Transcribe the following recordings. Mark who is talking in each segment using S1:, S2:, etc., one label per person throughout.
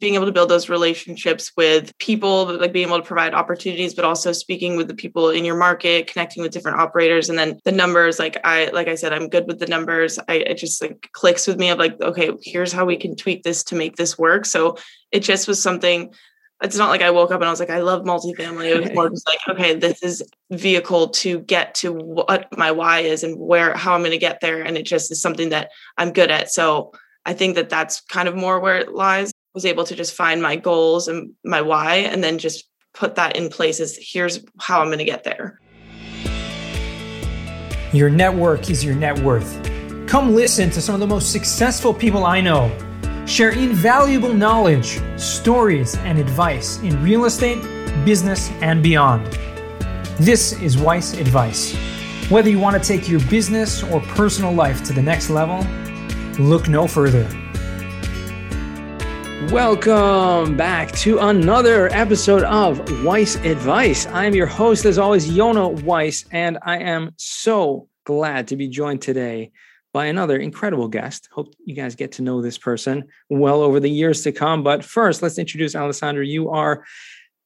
S1: being able to build those relationships with people, like being able to provide opportunities, but also speaking with the people in your market, connecting with different operators. And then the numbers, like I, like I said, I'm good with the numbers. I, it just like clicks with me of like, okay, here's how we can tweak this to make this work. So it just was something it's not like I woke up and I was like, I love multifamily. It was more just like, okay, this is vehicle to get to what my why is and where, how I'm going to get there. And it just is something that I'm good at. So I think that that's kind of more where it lies. Was able to just find my goals and my why, and then just put that in place as here's how I'm going to get there.
S2: Your network is your net worth. Come listen to some of the most successful people I know share invaluable knowledge, stories, and advice in real estate, business, and beyond. This is Weiss Advice. Whether you want to take your business or personal life to the next level, look no further. Welcome back to another episode of Weiss Advice. I'm your host, as always, Yonah Weiss, and I am so glad to be joined today by another incredible guest. Hope you guys get to know this person well over the years to come. But first, let's introduce Alessandra. You are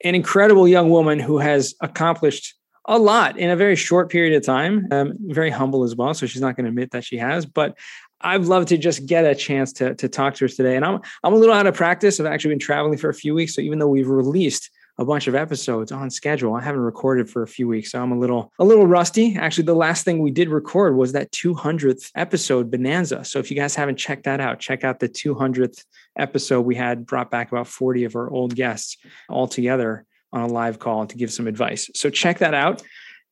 S2: an incredible young woman who has accomplished a lot in a very short period of time. Um, very humble as well, so she's not going to admit that she has. But I'd love to just get a chance to to talk to her today. And I'm I'm a little out of practice. I've actually been traveling for a few weeks, so even though we've released a bunch of episodes on schedule. I haven't recorded for a few weeks, so I'm a little a little rusty. Actually, the last thing we did record was that 200th episode Bonanza. So if you guys haven't checked that out, check out the 200th episode. We had brought back about 40 of our old guests all together on a live call to give some advice. So check that out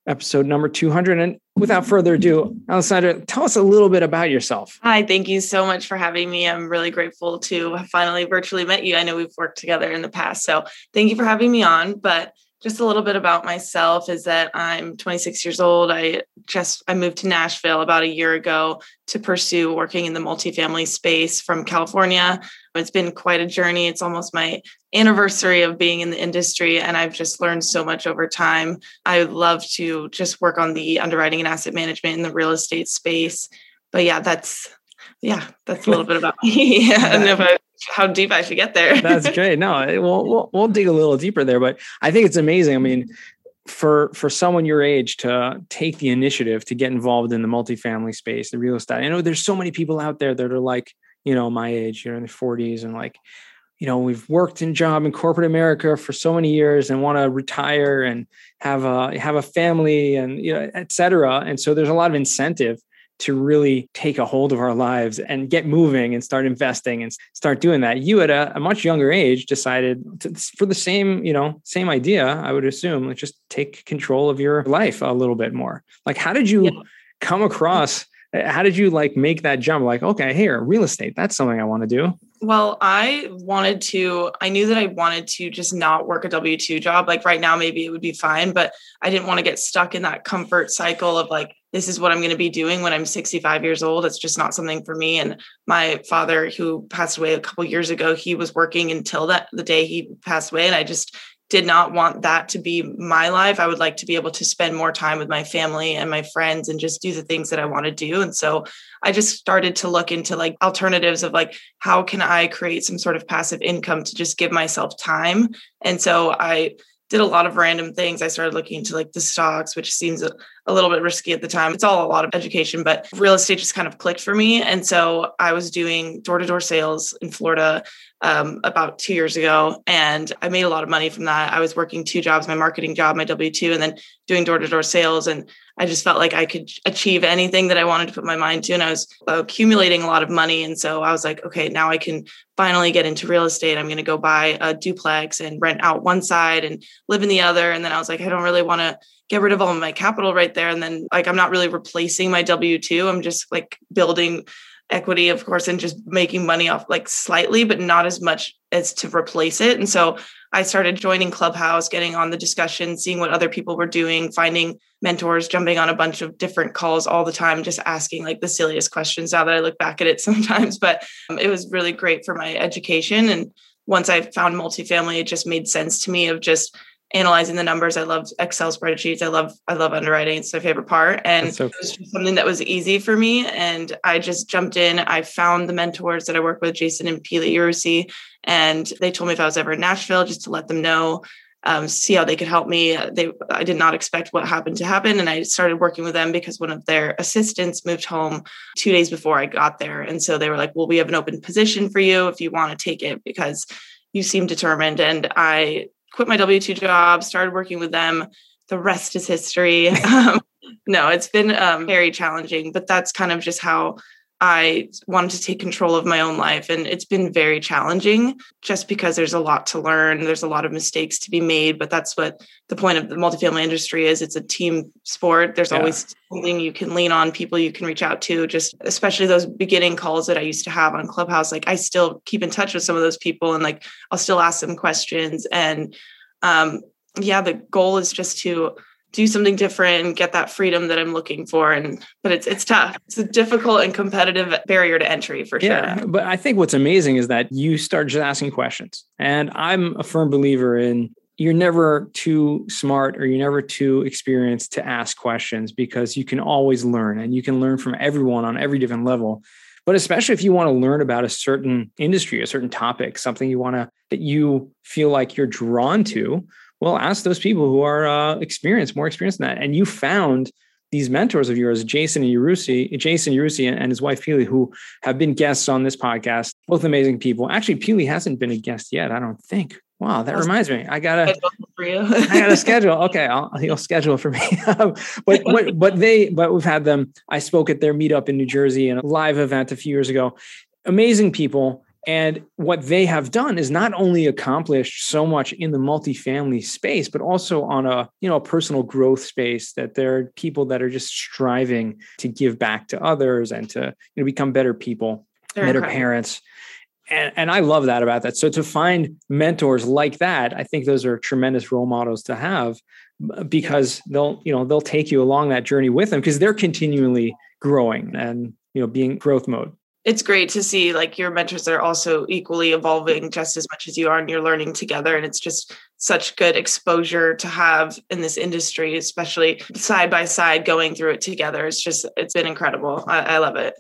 S2: episode number 200. And without further ado, Alessandra, tell us a little bit about yourself.
S1: Hi, thank you so much for having me. I'm really grateful to have finally virtually met you. I know we've worked together in the past. So thank you for having me on. But just a little bit about myself is that I'm 26 years old. I just I moved to Nashville about a year ago to pursue working in the multifamily space from California. It's been quite a journey. It's almost my anniversary of being in the industry and I've just learned so much over time. I love to just work on the underwriting and asset management in the real estate space. But yeah, that's yeah, that's a little bit about me. yeah, I don't know if I how deep I should get there.
S2: That's great. No, we'll, we'll we'll dig a little deeper there, but I think it's amazing. I mean, for for someone your age to take the initiative to get involved in the multifamily space, the real estate. I know there's so many people out there that are like, you know, my age, you're in the 40s, and like, you know, we've worked in job in corporate America for so many years and want to retire and have a have a family and you know, et cetera. And so there's a lot of incentive to really take a hold of our lives and get moving and start investing and start doing that. You at a, a much younger age decided to, for the same, you know, same idea, I would assume, like just take control of your life a little bit more. Like, how did you yeah. come across? How did you like make that jump? Like, okay, here, real estate, that's something I want to do.
S1: Well, I wanted to, I knew that I wanted to just not work a W 2 job. Like right now, maybe it would be fine, but I didn't want to get stuck in that comfort cycle of like, this is what I'm going to be doing when I'm 65 years old. It's just not something for me. And my father, who passed away a couple years ago, he was working until that the day he passed away. And I just did not want that to be my life. I would like to be able to spend more time with my family and my friends and just do the things that I want to do. And so I just started to look into like alternatives of like, how can I create some sort of passive income to just give myself time? And so I did a lot of random things. I started looking into like the stocks, which seems a, a, little bit risky at the time. It's all a lot of education, but real estate just kind of clicked for me. And so I was doing door to door sales in Florida um, about two years ago. And I made a lot of money from that. I was working two jobs, my marketing job, my W 2, and then doing door to door sales. And I just felt like I could achieve anything that I wanted to put my mind to. And I was accumulating a lot of money. And so I was like, okay, now I can finally get into real estate. I'm going to go buy a duplex and rent out one side and live in the other. And then I was like, I don't really want to get rid of all my capital right there. And then like I'm not really replacing my W 2. I'm just like building equity, of course, and just making money off like slightly, but not as much as to replace it. And so I started joining Clubhouse, getting on the discussion, seeing what other people were doing, finding mentors, jumping on a bunch of different calls all the time, just asking like the silliest questions now that I look back at it sometimes. But um, it was really great for my education. And once I found multifamily, it just made sense to me of just analyzing the numbers. I love Excel spreadsheets. I love I love underwriting. It's my favorite part, and so it was something that was easy for me. And I just jumped in. I found the mentors that I work with, Jason and Pili Yarusi, and they told me if I was ever in Nashville, just to let them know um, see how they could help me. They, I did not expect what happened to happen, and I started working with them because one of their assistants moved home two days before I got there, and so they were like, "Well, we have an open position for you if you want to take it because you seem determined." And I quit my W two job, started working with them. The rest is history. um, no, it's been um, very challenging, but that's kind of just how I wanted to take control of my own life. And it's been very challenging just because there's a lot to learn. There's a lot of mistakes to be made, but that's what the point of the multifamily industry is. It's a team sport. There's yeah. always something you can lean on, people you can reach out to, just especially those beginning calls that I used to have on Clubhouse. Like I still keep in touch with some of those people and like I'll still ask them questions. And um, yeah, the goal is just to do something different and get that freedom that I'm looking for. And but it's it's tough. It's a difficult and competitive barrier to entry for sure. Yeah,
S2: but I think what's amazing is that you start just asking questions. And I'm a firm believer in you're never too smart or you're never too experienced to ask questions because you can always learn and you can learn from everyone on every different level but especially if you want to learn about a certain industry a certain topic something you want to that you feel like you're drawn to well, ask those people who are uh, experienced, more experienced than that. And you found these mentors of yours, Jason and Yarusi, Jason Yarusi and his wife Pili, who have been guests on this podcast. Both amazing people. Actually, Pili hasn't been a guest yet. I don't think. Wow, that reminds me. I gotta. I gotta schedule. Okay, I'll, you'll schedule for me. but, but but they but we've had them. I spoke at their meetup in New Jersey and a live event a few years ago. Amazing people and what they have done is not only accomplished so much in the multifamily space, but also on a you know a personal growth space that there are people that are just striving to give back to others and to you know become better people, They're better incredible. parents. And, and I love that about that. So to find mentors like that, I think those are tremendous role models to have uh, because they'll you know they'll take you along that journey with them because they're continually growing and you know being growth mode
S1: it's great to see like your mentors are also equally evolving just as much as you are and you're learning together and it's just such good exposure to have in this industry especially side by side going through it together. It's just it's been incredible. I, I love it.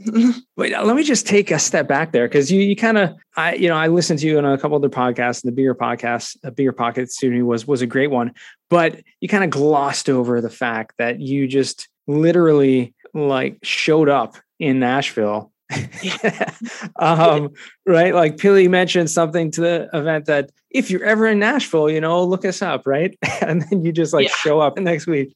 S2: Wait let me just take a step back there because you you kind of i you know i listened to you on a couple other podcasts and the bigger podcast a bigger pocket student was was a great one but you kind of glossed over the fact that you just literally like showed up in nashville um, right? Like Pili mentioned something to the event that if you're ever in Nashville, you know, look us up, right? and then you just like yeah. show up next week.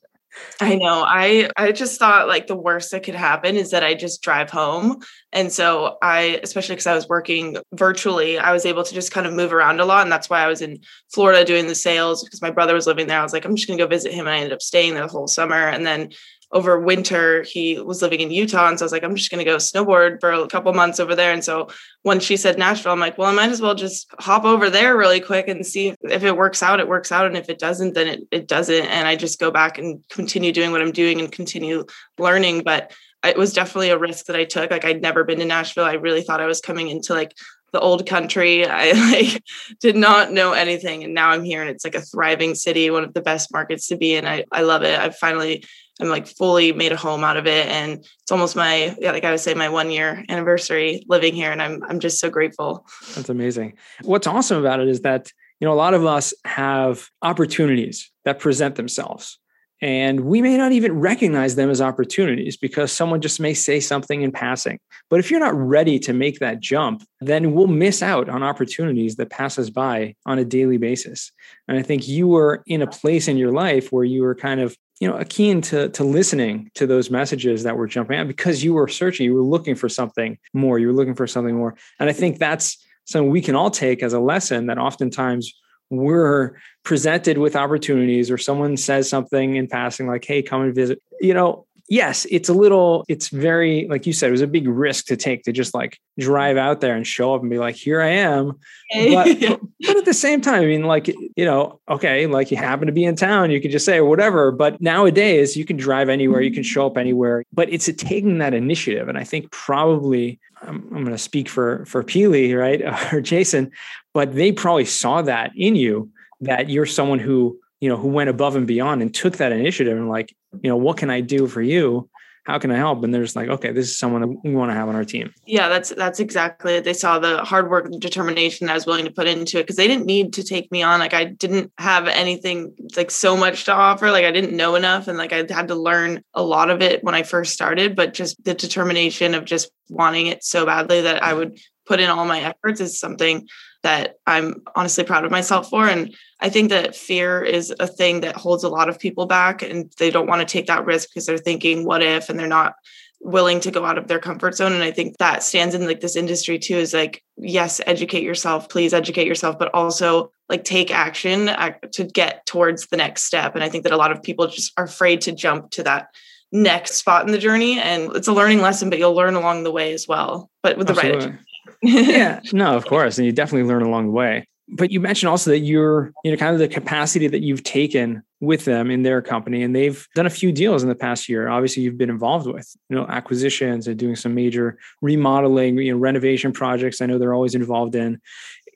S1: I know. I I just thought like the worst that could happen is that I just drive home. And so I especially cuz I was working virtually, I was able to just kind of move around a lot and that's why I was in Florida doing the sales because my brother was living there. I was like I'm just going to go visit him and I ended up staying there the whole summer and then over winter he was living in utah and so i was like i'm just going to go snowboard for a couple months over there and so when she said nashville i'm like well i might as well just hop over there really quick and see if it works out it works out and if it doesn't then it, it doesn't and i just go back and continue doing what i'm doing and continue learning but it was definitely a risk that i took like i'd never been to nashville i really thought i was coming into like the old country. I like did not know anything. And now I'm here and it's like a thriving city, one of the best markets to be in. I, I love it. I've finally I'm like fully made a home out of it. And it's almost my, yeah, like I would say, my one year anniversary living here. And I'm, I'm just so grateful.
S2: That's amazing. What's awesome about it is that, you know, a lot of us have opportunities that present themselves. And we may not even recognize them as opportunities because someone just may say something in passing. But if you're not ready to make that jump, then we'll miss out on opportunities that pass us by on a daily basis. And I think you were in a place in your life where you were kind of you know keen to to listening to those messages that were jumping out because you were searching you were looking for something more you were looking for something more. And i think that's something we can all take as a lesson that oftentimes we're presented with opportunities or someone says something in passing like hey come and visit you know yes, it's a little, it's very, like you said, it was a big risk to take to just like drive out there and show up and be like, here I am. But, but, at the same time, I mean, like, you know, okay, like you happen to be in town, you could just say whatever. But nowadays, you can drive anywhere, you can mm-hmm. show up anywhere. But it's taking that initiative. And I think probably, I'm, I'm going to speak for, for Pili, right? or Jason, but they probably saw that in you that you're someone who you know, who went above and beyond and took that initiative and like, you know, what can I do for you? How can I help? And they're just like, okay, this is someone that we want to have on our team.
S1: Yeah, that's that's exactly it. They saw the hard work and determination I was willing to put into it because they didn't need to take me on. Like I didn't have anything like so much to offer. Like I didn't know enough and like I had to learn a lot of it when I first started, but just the determination of just wanting it so badly that I would put in all my efforts is something that I'm honestly proud of myself for. And I think that fear is a thing that holds a lot of people back and they don't want to take that risk because they're thinking, what if? And they're not willing to go out of their comfort zone. And I think that stands in like this industry too is like, yes, educate yourself, please educate yourself, but also like take action to get towards the next step. And I think that a lot of people just are afraid to jump to that next spot in the journey. And it's a learning lesson, but you'll learn along the way as well, but with Absolutely. the right
S2: yeah, no, of course. And you definitely learn along the way. But you mentioned also that you're, you know, kind of the capacity that you've taken with them in their company. And they've done a few deals in the past year. Obviously, you've been involved with, you know, acquisitions and doing some major remodeling, you know, renovation projects. I know they're always involved in.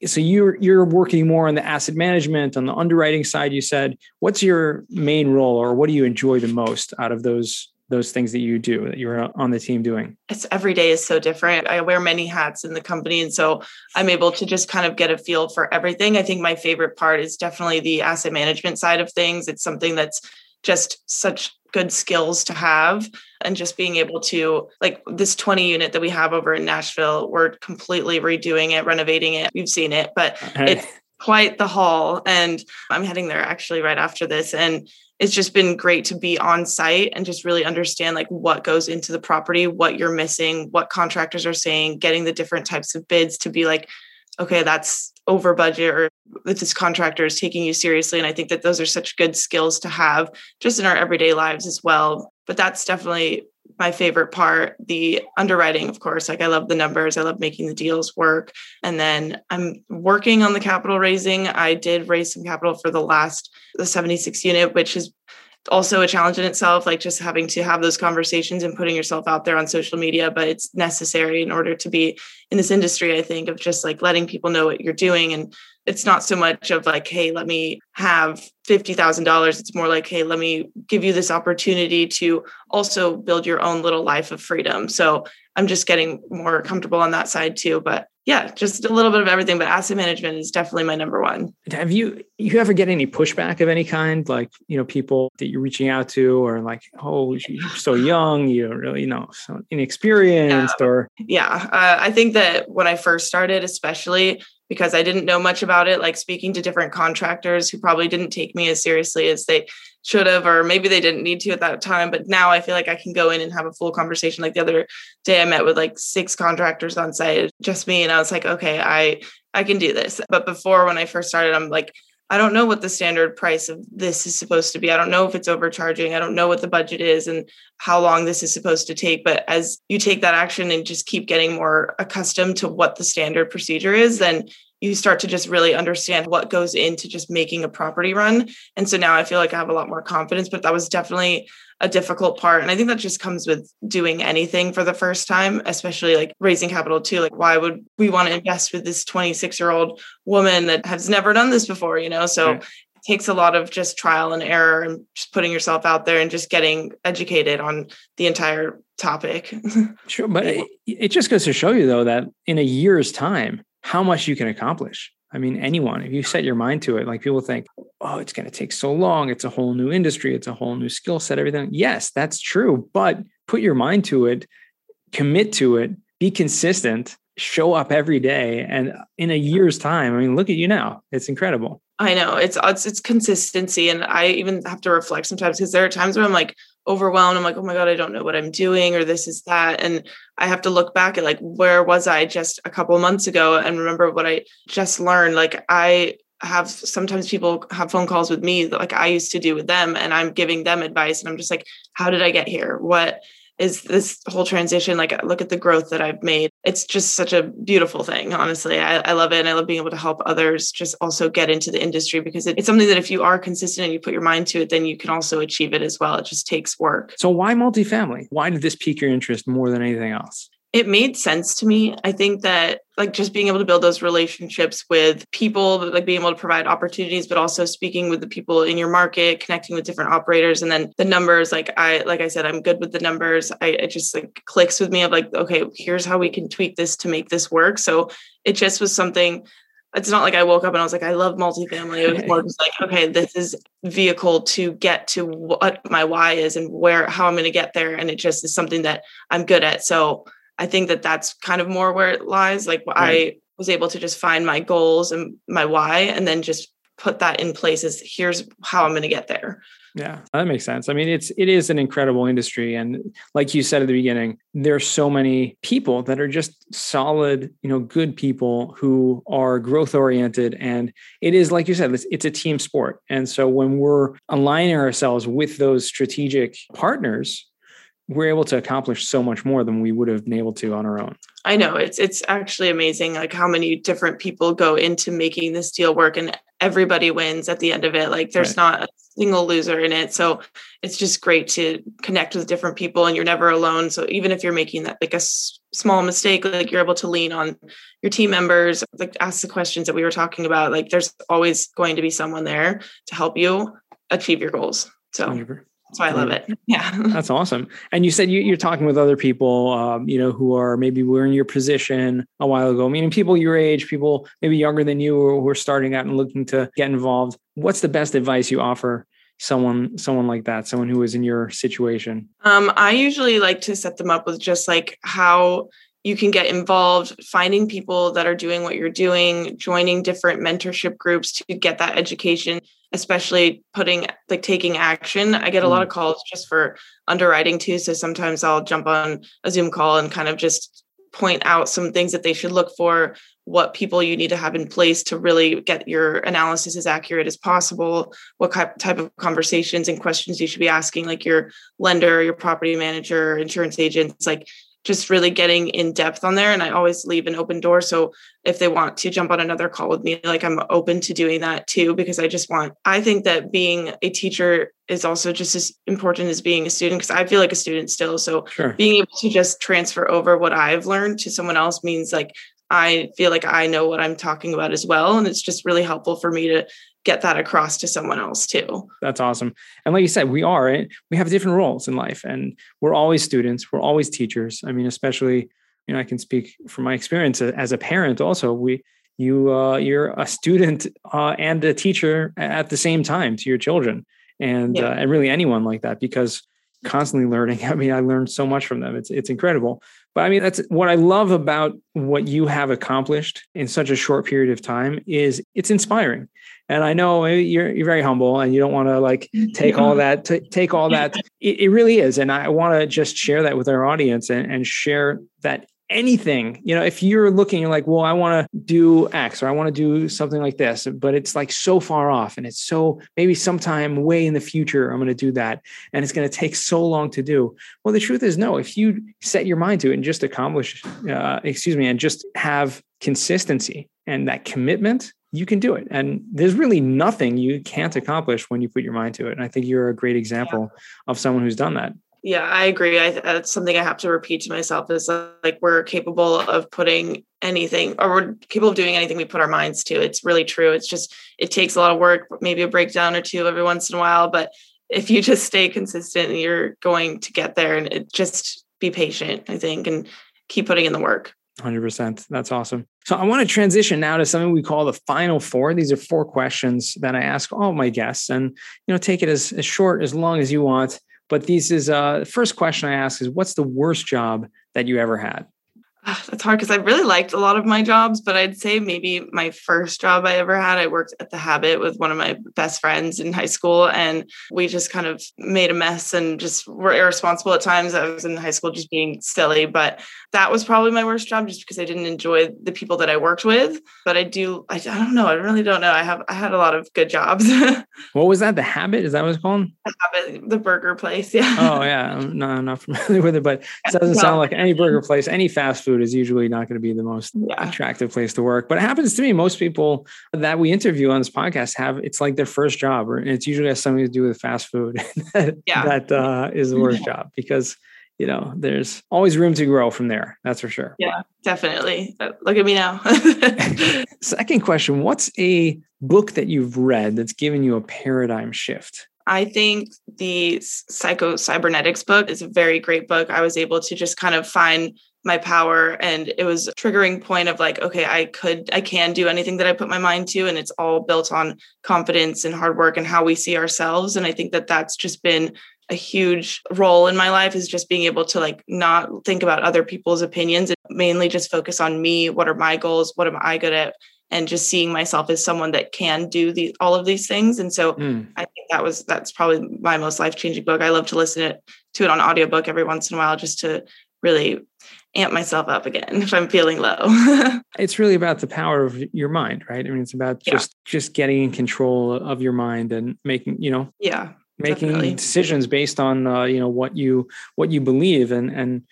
S2: So you're you're working more on the asset management, on the underwriting side, you said. What's your main role or what do you enjoy the most out of those those things that you do that you're on the team doing?
S1: It's every day is so different. I wear many hats in the company. And so I'm able to just kind of get a feel for everything. I think my favorite part is definitely the asset management side of things. It's something that's just such good skills to have and just being able to like this 20 unit that we have over in Nashville we're completely redoing it renovating it you've seen it but it's quite the haul and I'm heading there actually right after this and it's just been great to be on site and just really understand like what goes into the property, what you're missing, what contractors are saying, getting the different types of bids to be like, okay, that's over budget or if this contractor is taking you seriously. And I think that those are such good skills to have just in our everyday lives as well. But that's definitely my favorite part the underwriting of course. Like i love the numbers. I love making the deals work. And then i'm working on the capital raising. I did raise some capital for the last the 76 unit which is also a challenge in itself like just having to have those conversations and putting yourself out there on social media but it's necessary in order to be in this industry i think of just like letting people know what you're doing. And it's not so much of like hey let me have $50,000 it's more like hey let me give you this opportunity to also build your own little life of freedom. So i'm just getting more comfortable on that side too but yeah, just a little bit of everything, but asset management is definitely my number one.
S2: Have you you ever get any pushback of any kind, like you know people that you're reaching out to, or like, oh, you're so young, you don't really you know, so inexperienced,
S1: yeah.
S2: or
S1: yeah, uh, I think that when I first started, especially because I didn't know much about it, like speaking to different contractors who probably didn't take me as seriously as they should have, or maybe they didn't need to at that time. But now I feel like I can go in and have a full conversation. Like the other day, I met with like six contractors on site, just me, and I was like, okay, I I can do this. But before, when I first started, I'm like, I don't know what the standard price of this is supposed to be. I don't know if it's overcharging. I don't know what the budget is and how long this is supposed to take. But as you take that action and just keep getting more accustomed to what the standard procedure is, then you start to just really understand what goes into just making a property run. And so now I feel like I have a lot more confidence, but that was definitely a difficult part. And I think that just comes with doing anything for the first time, especially like raising capital too. Like, why would we want to invest with this 26 year old woman that has never done this before, you know? So right. it takes a lot of just trial and error and just putting yourself out there and just getting educated on the entire topic.
S2: sure. But it, it just goes to show you, though, that in a year's time, how much you can accomplish. I mean, anyone, if you set your mind to it, like people think, oh, it's going to take so long. It's a whole new industry. It's a whole new skill set, everything. Yes, that's true. But put your mind to it, commit to it, be consistent, show up every day. And in a year's time, I mean, look at you now. It's incredible.
S1: I know it's it's it's consistency, and I even have to reflect sometimes because there are times where I'm like overwhelmed. I'm like, oh my god, I don't know what I'm doing, or this is that, and I have to look back at like where was I just a couple months ago and remember what I just learned. Like I have sometimes people have phone calls with me that like I used to do with them, and I'm giving them advice, and I'm just like, how did I get here? What is this whole transition like uh, look at the growth that i've made. It's just such a beautiful thing honestly. I, I love it and i love being able to help others just also get into the industry because it, it's something that if you are consistent and you put your mind to it then you can also achieve it as well. It just takes work.
S2: So why multifamily? Why did this pique your interest more than anything else
S1: it made sense to me. I think that like just being able to build those relationships with people, like being able to provide opportunities, but also speaking with the people in your market, connecting with different operators, and then the numbers. Like I, like I said, I'm good with the numbers. I it just like clicks with me of like, okay, here's how we can tweak this to make this work. So it just was something. It's not like I woke up and I was like, I love multifamily. It was more just like, okay, this is vehicle to get to what my why is and where how I'm going to get there, and it just is something that I'm good at. So I think that that's kind of more where it lies. Like right. I was able to just find my goals and my why, and then just put that in place as here's how I'm going to get there.
S2: Yeah, that makes sense. I mean, it's it is an incredible industry, and like you said at the beginning, there's so many people that are just solid, you know, good people who are growth oriented, and it is like you said, it's, it's a team sport. And so when we're aligning ourselves with those strategic partners, we're able to accomplish so much more than we would have been able to on our own.
S1: I know it's it's actually amazing like how many different people go into making this deal work and everybody wins at the end of it. Like there's right. not a single loser in it. So it's just great to connect with different people and you're never alone. So even if you're making that like a s- small mistake, like you're able to lean on your team members, like ask the questions that we were talking about. Like there's always going to be someone there to help you achieve your goals. So 100%. That's why I love it. Yeah.
S2: That's awesome. And you said you, are talking with other people, um, you know, who are maybe were in your position a while ago, meaning people your age, people maybe younger than you who are starting out and looking to get involved. What's the best advice you offer someone someone like that someone who is in your situation
S1: um, i usually like to set them up with just like how you can get involved finding people that are doing what you're doing joining different mentorship groups to get that education especially putting like taking action. I get a lot of mm. calls just for underwriting too. So sometimes I'll jump on a Zoom call and kind of just point out some things that they should look for, what people you need to have in place to really get your analysis as accurate as possible, what type of conversations and questions you should be asking, like your lender, your property manager, insurance agents, like just really getting in depth on there. And I always leave an open door. So if they want to jump on another call with me, like I'm open to doing that too, because I just want, I think that being a teacher is also just as important as being a student, because I feel like a student still. So sure. being able to just transfer over what I've learned to someone else means like I feel like I know what I'm talking about as well. And it's just really helpful for me to get that across to someone else too.
S2: That's awesome. And like you said, we are, we have different roles in life and we're always students, we're always teachers. I mean, especially, you know, I can speak from my experience as a parent also. We, you, uh, you're a student uh, and a teacher at the same time to your children and, yeah. uh, and really anyone like that because constantly learning. I mean, I learned so much from them. It's it's incredible. But I mean, that's what I love about what you have accomplished in such a short period of time is it's inspiring. And I know eh, you're you're very humble and you don't want to like take all that t- take all that. It, it really is, and I want to just share that with our audience and, and share that anything you know if you're looking you're like well i want to do x or i want to do something like this but it's like so far off and it's so maybe sometime way in the future i'm going to do that and it's going to take so long to do. Well the truth is no if you set your mind to it and just accomplish uh, excuse me and just have consistency and that commitment you can do it. And there's really nothing you can't accomplish when you put your mind to it. And i think you're a great example yeah. of someone who's done that
S1: yeah, I agree. I, that's something I have to repeat to myself is like we're capable of putting anything or we're capable of doing anything we put our minds to. It's really true. It's just, it takes a lot of work, maybe a breakdown or two every once in a while. But if you just stay consistent, you're going to get there and it, just be patient, I think, and keep putting in the work.
S2: 100%. That's awesome. So I want to transition now to something we call the final four. These are four questions that I ask all my guests and, you know, take it as, as short, as long as you want. But these is uh, the first question I ask is what's the worst job that you ever had?
S1: Ah, that's hard because I really liked a lot of my jobs, but I'd say maybe my first job I ever had, I worked at the Habit with one of my best friends in high school, and we just kind of made a mess and just were irresponsible at times. I was in high school just being silly, but that was probably my worst job just because I didn't enjoy the people that I worked with. But I do, I, I don't know, I really don't know. I have, I had a lot of good jobs.
S2: what was that? The Habit? Is that what it's called?
S1: The Habit, the burger place. Yeah.
S2: Oh yeah, no, I'm not familiar with it, but it doesn't no. sound like any burger place, any fast food food is usually not going to be the most yeah. attractive place to work. But it happens to me. Most people that we interview on this podcast have it's like their first job, or it's usually has something to do with fast food. that, yeah. that uh, is the worst job because you know, there's always room to grow from there. That's for sure.
S1: Yeah, definitely. Uh, look at me now.
S2: Second question What's a book that you've read that's given you a paradigm shift?
S1: I think the Psycho Cybernetics book is a very great book. I was able to just kind of find my power and it was a triggering point of like okay i could i can do anything that i put my mind to and it's all built on confidence and hard work and how we see ourselves and i think that that's just been a huge role in my life is just being able to like not think about other people's opinions and mainly just focus on me what are my goals what am i good at and just seeing myself as someone that can do the all of these things and so mm. i think that was that's probably my most life-changing book i love to listen it, to it on audiobook every once in a while just to really amp myself up again if i'm feeling low
S2: it's really about the power of your mind right i mean it's about just yeah. just getting in control of your mind and making you know
S1: yeah
S2: making definitely. decisions based on uh, you know what you what you believe and and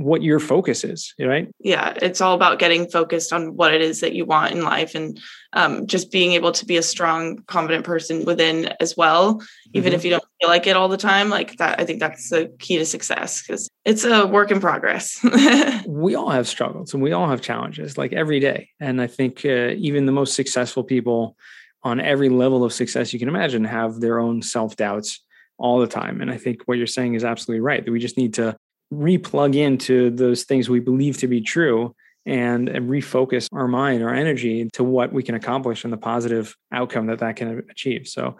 S2: what your focus is right
S1: yeah it's all about getting focused on what it is that you want in life and um, just being able to be a strong confident person within as well even mm-hmm. if you don't feel like it all the time like that i think that's the key to success because it's a work in progress
S2: we all have struggles and we all have challenges like every day and i think uh, even the most successful people on every level of success you can imagine have their own self-doubts all the time and i think what you're saying is absolutely right that we just need to replug into those things we believe to be true and, and refocus our mind, our energy to what we can accomplish and the positive outcome that that can achieve. So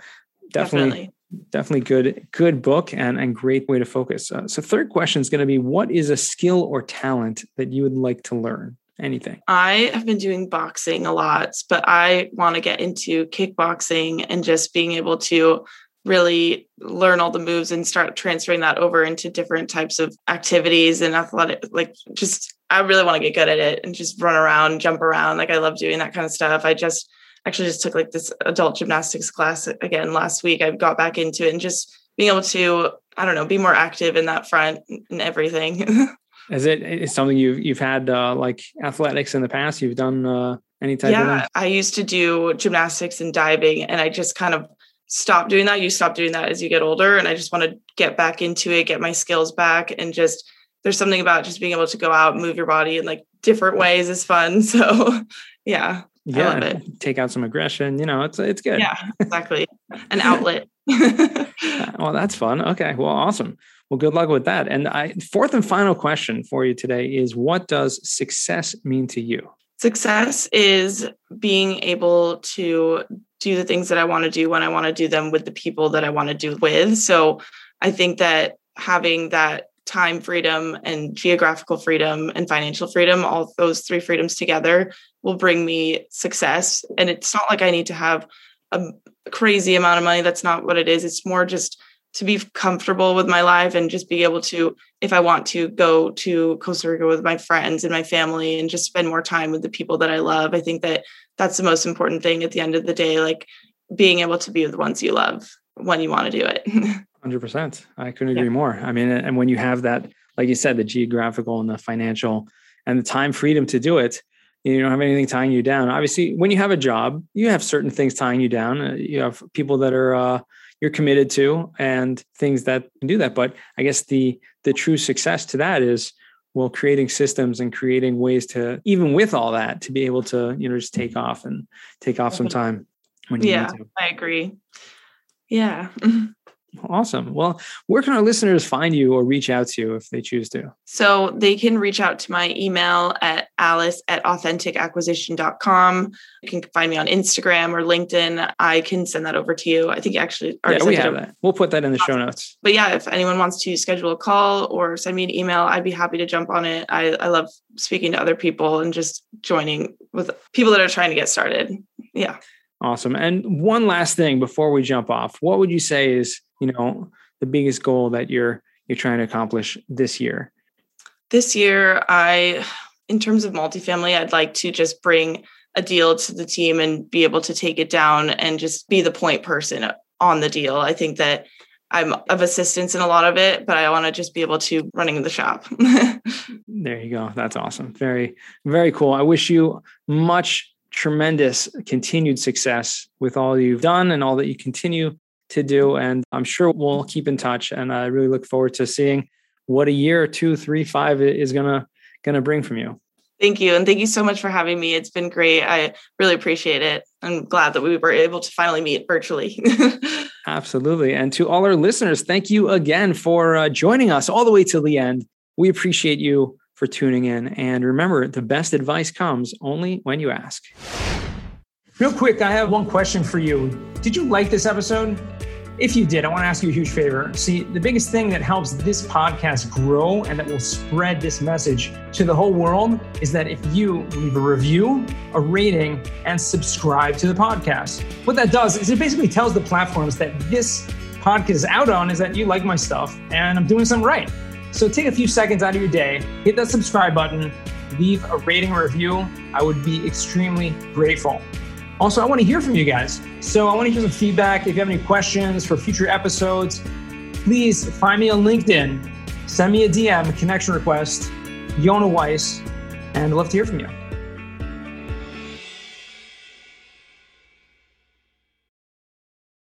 S2: definitely, definitely, definitely good, good book and, and great way to focus. Uh, so third question is going to be, what is a skill or talent that you would like to learn? Anything?
S1: I have been doing boxing a lot, but I want to get into kickboxing and just being able to really learn all the moves and start transferring that over into different types of activities and athletic like just i really want to get good at it and just run around jump around like i love doing that kind of stuff. I just actually just took like this adult gymnastics class again last week. I got back into it and just being able to i don't know be more active in that front and everything.
S2: Is it is something you've you've had uh, like athletics in the past? You've done uh any type
S1: yeah, of i used to do gymnastics and diving and i just kind of stop doing that. You stop doing that as you get older. And I just want to get back into it, get my skills back, and just there's something about just being able to go out, move your body in like different ways is fun. So yeah.
S2: Yeah. Take out some aggression. You know, it's it's good.
S1: Yeah, exactly. An outlet.
S2: Uh, well, that's fun. Okay. Well, awesome. Well, good luck with that. And I fourth and final question for you today is what does success mean to you?
S1: Success is being able to do the things that I want to do when I want to do them with the people that I want to do with. So I think that having that time freedom and geographical freedom and financial freedom, all those three freedoms together will bring me success. And it's not like I need to have a crazy amount of money. That's not what it is. It's more just to be comfortable with my life and just be able to, if I want to, go to Costa Rica with my friends and my family and just spend more time with the people that I love. I think that that's the most important thing at the end of the day, like being able to be with the ones you love when you want to do it.
S2: 100%. I couldn't agree yeah. more. I mean, and when you have that, like you said, the geographical and the financial and the time freedom to do it, you don't have anything tying you down. Obviously, when you have a job, you have certain things tying you down. Uh, you have people that are, uh, you're committed to and things that can do that. But i guess the the true success to that is well creating systems and creating ways to even with all that to be able to you know just take off and take off some time
S1: when you yeah i agree. Yeah
S2: Awesome. Well, where can our listeners find you or reach out to you if they choose to?
S1: So they can reach out to my email at alice at authenticacquisition.com. You can find me on Instagram or LinkedIn. I can send that over to you. I think actually
S2: yeah, we have that. We'll put that in the show notes.
S1: But yeah, if anyone wants to schedule a call or send me an email, I'd be happy to jump on it. I, I love speaking to other people and just joining with people that are trying to get started. Yeah.
S2: Awesome. And one last thing before we jump off, what would you say is you know the biggest goal that you're you're trying to accomplish this year?
S1: This year i in terms of multifamily i'd like to just bring a deal to the team and be able to take it down and just be the point person on the deal. I think that i'm of assistance in a lot of it but i want to just be able to running the shop.
S2: There you go. That's awesome. Very very cool. I wish you much tremendous continued success with all you've done and all that you continue to do. And I'm sure we'll keep in touch. And I really look forward to seeing what a year, two, three, five is gonna gonna bring from you.
S1: Thank you. And thank you so much for having me. It's been great. I really appreciate it. I'm glad that we were able to finally meet virtually.
S2: Absolutely. And to all our listeners, thank you again for uh, joining us all the way to the end. We appreciate you for tuning in. And remember, the best advice comes only when you ask. Real quick, I have one question for you. Did you like this episode? If you did, I want to ask you a huge favor. See, the biggest thing that helps this podcast grow and that will spread this message to the whole world is that if you leave a review, a rating, and subscribe to the podcast. What that does is it basically tells the platforms that this podcast is out on is that you like my stuff and I'm doing something right. So take a few seconds out of your day, hit that subscribe button, leave a rating review. I would be extremely grateful. Also, I want to hear from you guys. So I want to hear some feedback. If you have any questions for future episodes, please find me on LinkedIn, send me a DM, a connection request, Yonah Weiss, and I'd love to hear from you.